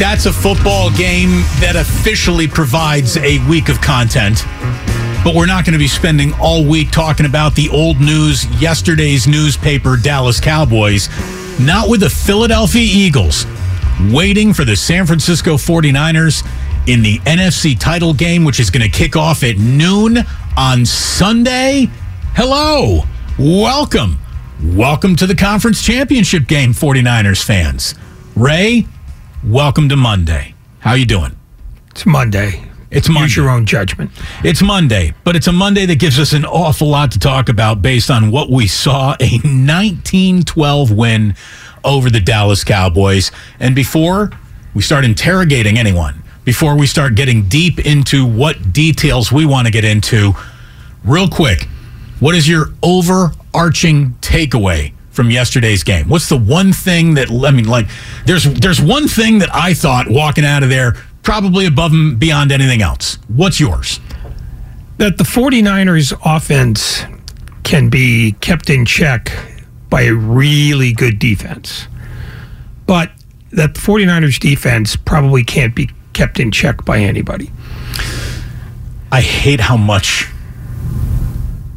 that's a football game that officially provides a week of content. But we're not going to be spending all week talking about the old news, yesterday's newspaper, Dallas Cowboys. Not with the Philadelphia Eagles waiting for the San Francisco 49ers in the NFC title game, which is going to kick off at noon on Sunday. Hello. Welcome. Welcome to the conference championship game, 49ers fans. Ray, welcome to Monday. How you doing? It's Monday. It's Monday. Use your own judgment. It's Monday, but it's a Monday that gives us an awful lot to talk about based on what we saw a 1912 win over the Dallas Cowboys. And before we start interrogating anyone, before we start getting deep into what details we want to get into, real quick, what is your overarching takeaway from yesterday's game? What's the one thing that I mean like there's there's one thing that I thought walking out of there probably above and beyond anything else. What's yours? That the 49ers offense can be kept in check by a really good defense. But that the 49ers defense probably can't be kept in check by anybody. I hate how much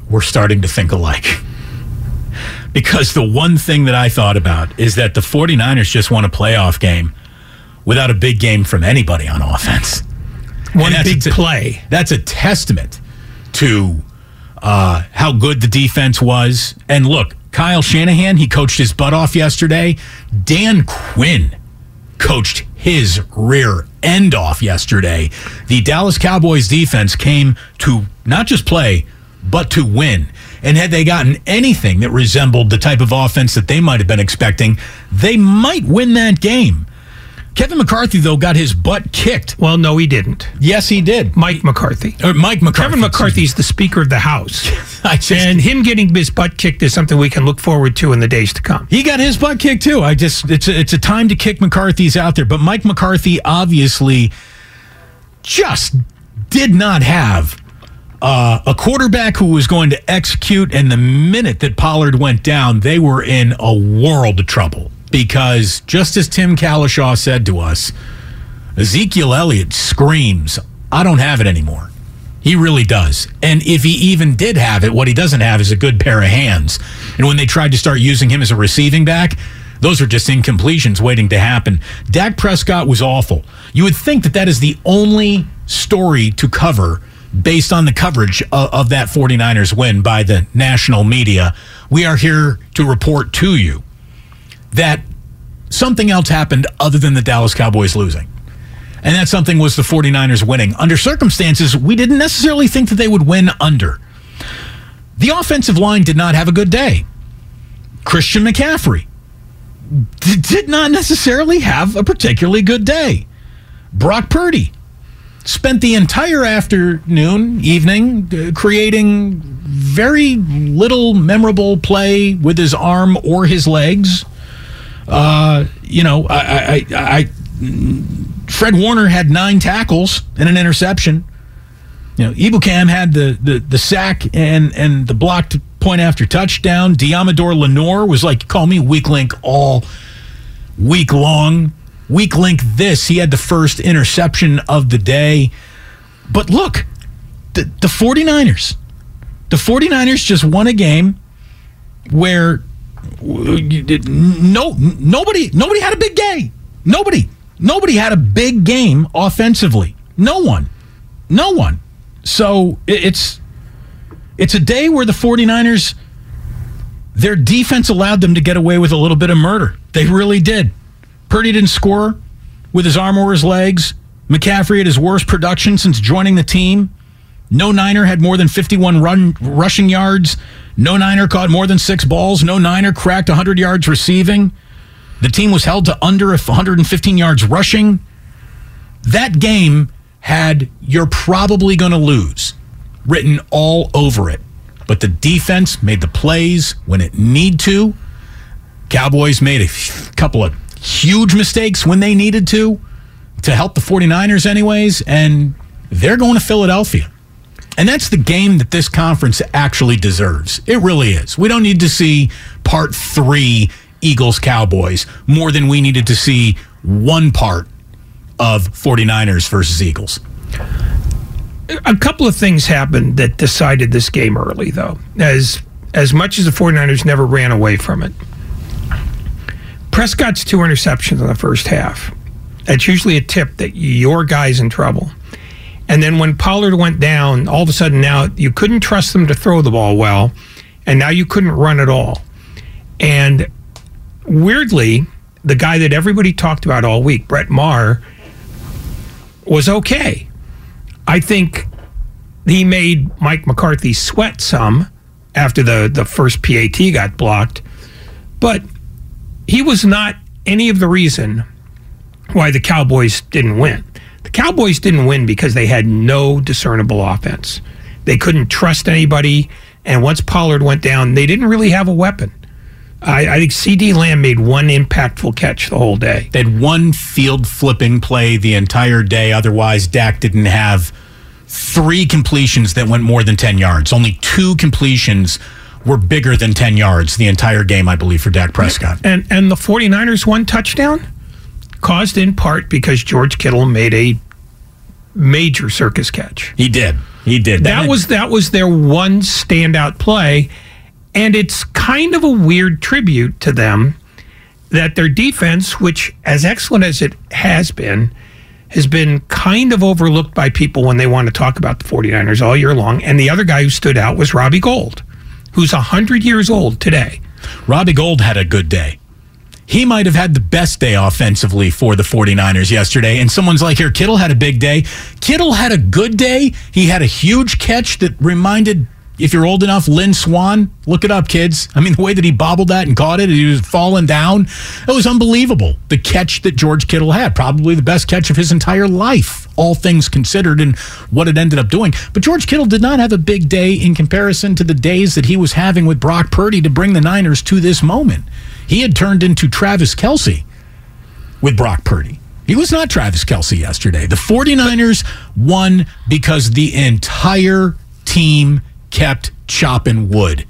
we're starting to think alike. Because the one thing that I thought about is that the 49ers just won a playoff game without a big game from anybody on offense. One big a play. That's a testament to uh, how good the defense was. And look, Kyle Shanahan, he coached his butt off yesterday. Dan Quinn coached his rear end off yesterday. The Dallas Cowboys defense came to not just play, but to win. And had they gotten anything that resembled the type of offense that they might have been expecting, they might win that game. Kevin McCarthy, though, got his butt kicked. Well, no, he didn't. Yes, he did. Mike McCarthy. Or Mike McCarthy. Kevin McCarthy's the Speaker of the House. I just- and him getting his butt kicked is something we can look forward to in the days to come. He got his butt kicked too. I just it's a, it's a time to kick McCarthy's out there, but Mike McCarthy obviously just did not have uh, a quarterback who was going to execute. And the minute that Pollard went down, they were in a world of trouble because just as Tim Kalishaw said to us, Ezekiel Elliott screams, "I don't have it anymore." He really does. And if he even did have it, what he doesn't have is a good pair of hands. And when they tried to start using him as a receiving back, those are just incompletions waiting to happen. Dak Prescott was awful. You would think that that is the only story to cover based on the coverage of, of that 49ers win by the national media. We are here to report to you that something else happened other than the Dallas Cowboys losing. And that something was the 49ers winning under circumstances we didn't necessarily think that they would win under. The offensive line did not have a good day. Christian McCaffrey d- did not necessarily have a particularly good day. Brock Purdy spent the entire afternoon, evening, uh, creating very little memorable play with his arm or his legs. Uh, you know, I, I, I, I Fred Warner had nine tackles and an interception. You know, Ebukam had the, the the sack and and the blocked point after touchdown. Deommodore Lenoir was like, call me weak link all week long. Weak link this. He had the first interception of the day. But look, the, the 49ers, the 49ers just won a game where no nobody nobody had a big game. Nobody. Nobody had a big game offensively. No one. No one. So it's it's a day where the 49ers their defense allowed them to get away with a little bit of murder. They really did. Purdy didn't score with his arm or his legs. McCaffrey had his worst production since joining the team. No Niner had more than 51 run rushing yards. No Niner caught more than six balls. No Niner cracked 100 yards receiving. The team was held to under 115 yards rushing. That game had you're probably going to lose written all over it. But the defense made the plays when it need to. Cowboys made a couple of huge mistakes when they needed to to help the 49ers anyways and they're going to Philadelphia. And that's the game that this conference actually deserves. It really is. We don't need to see part 3 Eagles Cowboys more than we needed to see one part of 49ers versus Eagles. A couple of things happened that decided this game early, though. As as much as the 49ers never ran away from it. Prescott's two interceptions in the first half. That's usually a tip that your guy's in trouble. And then when Pollard went down, all of a sudden now you couldn't trust them to throw the ball well, and now you couldn't run at all. And weirdly, the guy that everybody talked about all week, Brett Maher, was okay. I think he made Mike McCarthy sweat some after the, the first PAT got blocked, but he was not any of the reason why the Cowboys didn't win. The Cowboys didn't win because they had no discernible offense. They couldn't trust anybody, and once Pollard went down, they didn't really have a weapon. I, I think CeeDee Lamb made one impactful catch the whole day. They had one field flipping play the entire day. Otherwise, Dak didn't have three completions that went more than 10 yards. Only two completions were bigger than 10 yards the entire game, I believe, for Dak Prescott. And and the 49ers one touchdown caused in part because George Kittle made a major circus catch. He did. He did. That, that was that was their one standout play and it's kind of a weird tribute to them that their defense, which as excellent as it has been, has been kind of overlooked by people when they want to talk about the 49ers all year long. And the other guy who stood out was Robbie Gould, who's 100 years old today. Robbie Gould had a good day. He might have had the best day offensively for the 49ers yesterday. And someone's like, here, Kittle had a big day. Kittle had a good day. He had a huge catch that reminded if you're old enough, Lynn Swann, look it up, kids. I mean, the way that he bobbled that and caught it, he was falling down. It was unbelievable. The catch that George Kittle had, probably the best catch of his entire life, all things considered, and what it ended up doing. But George Kittle did not have a big day in comparison to the days that he was having with Brock Purdy to bring the Niners to this moment. He had turned into Travis Kelce with Brock Purdy. He was not Travis Kelce yesterday. The 49ers won because the entire team kept chopping wood.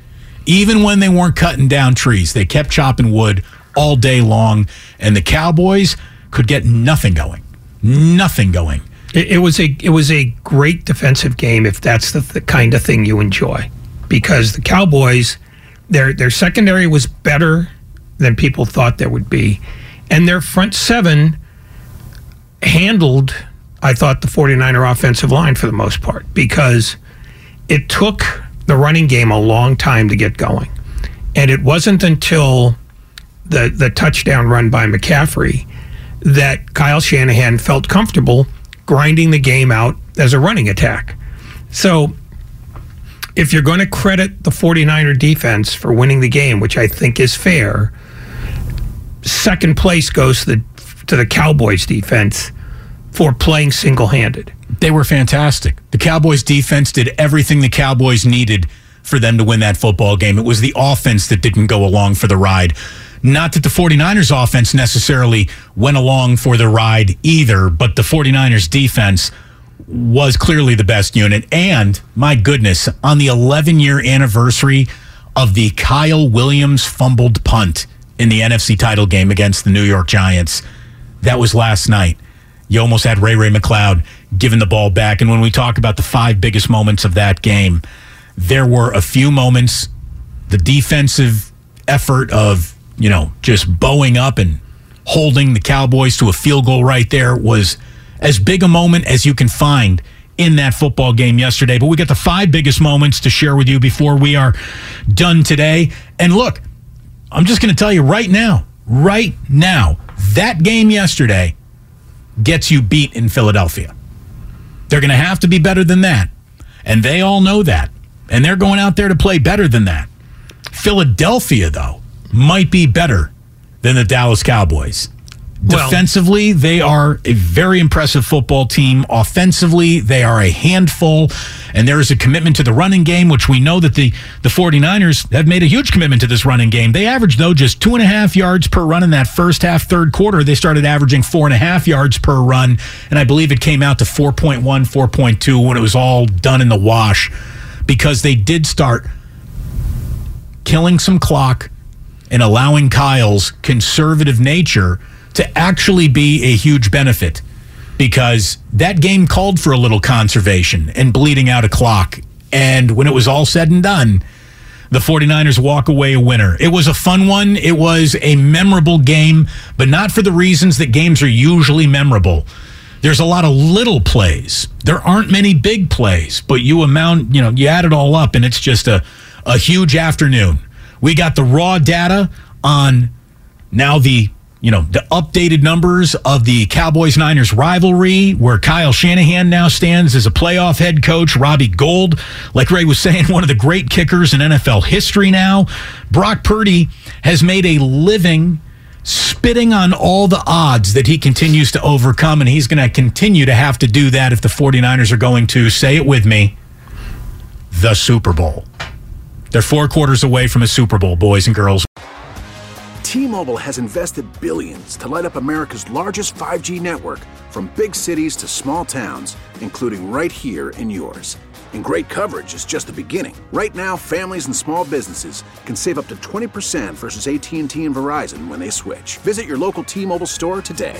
Even when they weren't cutting down trees, they kept chopping wood all day long, and the Cowboys could get nothing going. Nothing going. It, it was a it was a great defensive game if that's the, the kind of thing you enjoy, because the Cowboys, their their secondary was better than people thought there would be, and their front seven handled, I thought, the 49er offensive line for the most part. Because it took the running game a long time to get going. And it wasn't until the, the touchdown run by McCaffrey that Kyle Shanahan felt comfortable grinding the game out as a running attack. So if you're going to credit the 49er defense for winning the game, which I think is fair, second place goes to the, to the Cowboys defense for playing single handed. They were fantastic. The Cowboys defense did everything the Cowboys needed for them to win that football game. It was the offense that didn't go along for the ride. Not that the 49ers offense necessarily went along for the ride either, but the 49ers defense was clearly the best unit. And my goodness, on the 11 year anniversary of the Kyle Williams fumbled punt in the NFC title game against the New York Giants, that was last night. You almost had Ray Ray McCloud giving the ball back. And when we talk about the five biggest moments of that game, there were a few moments, the defensive effort of, you know, just bowing up and holding the Cowboys to a field goal right there was as big a moment as you can find in that football game yesterday. But we got the five biggest moments to share with you before we are done today. And look, I'm just going to tell you right now, right now, that game yesterday gets you beat in Philadelphia. They're going to have to be better than that. And they all know that. And they're going out there to play better than that. Philadelphia, though, might be better than the Dallas Cowboys. Well- Defensively, they are a very impressive football team. Offensively, they are a handful. And there is a commitment to the running game, which we know that the, the 49ers have made a huge commitment to this running game. They averaged, though, just two and a half yards per run in that first half, third quarter. They started averaging four and a half yards per run. And I believe it came out to 4.1, 4.2 when it was all done in the wash because they did start killing some clock and allowing Kyle's conservative nature to actually be a huge benefit because that game called for a little conservation and bleeding out a clock. And when it was all said and done, the 49ers walk away a winner. It was a fun one. It was a memorable game, but not for the reasons that games are usually memorable. There's a lot of little plays. There aren't many big plays, but you amount, you know, you add it all up and it's just a, a huge afternoon. We got the raw data on now the you know the updated numbers of the Cowboys Niners rivalry, where Kyle Shanahan now stands as a playoff head coach. Robbie Gould, like Ray was saying, one of the great kickers in NFL history now. Brock Purdy has made a living spitting on all the odds that he continues to overcome, and he's going to continue to have to do that if the 49ers are going to, say it with me, the Super Bowl. They're four quarters away from a Super Bowl, boys and girls. T-Mobile has invested billions to light up America's largest 5G network from big cities to small towns, including right here in yours. And great coverage is just the beginning. Right now, families and small businesses can save up to 20% versus AT&T and Verizon when they switch. Visit your local T-Mobile store today.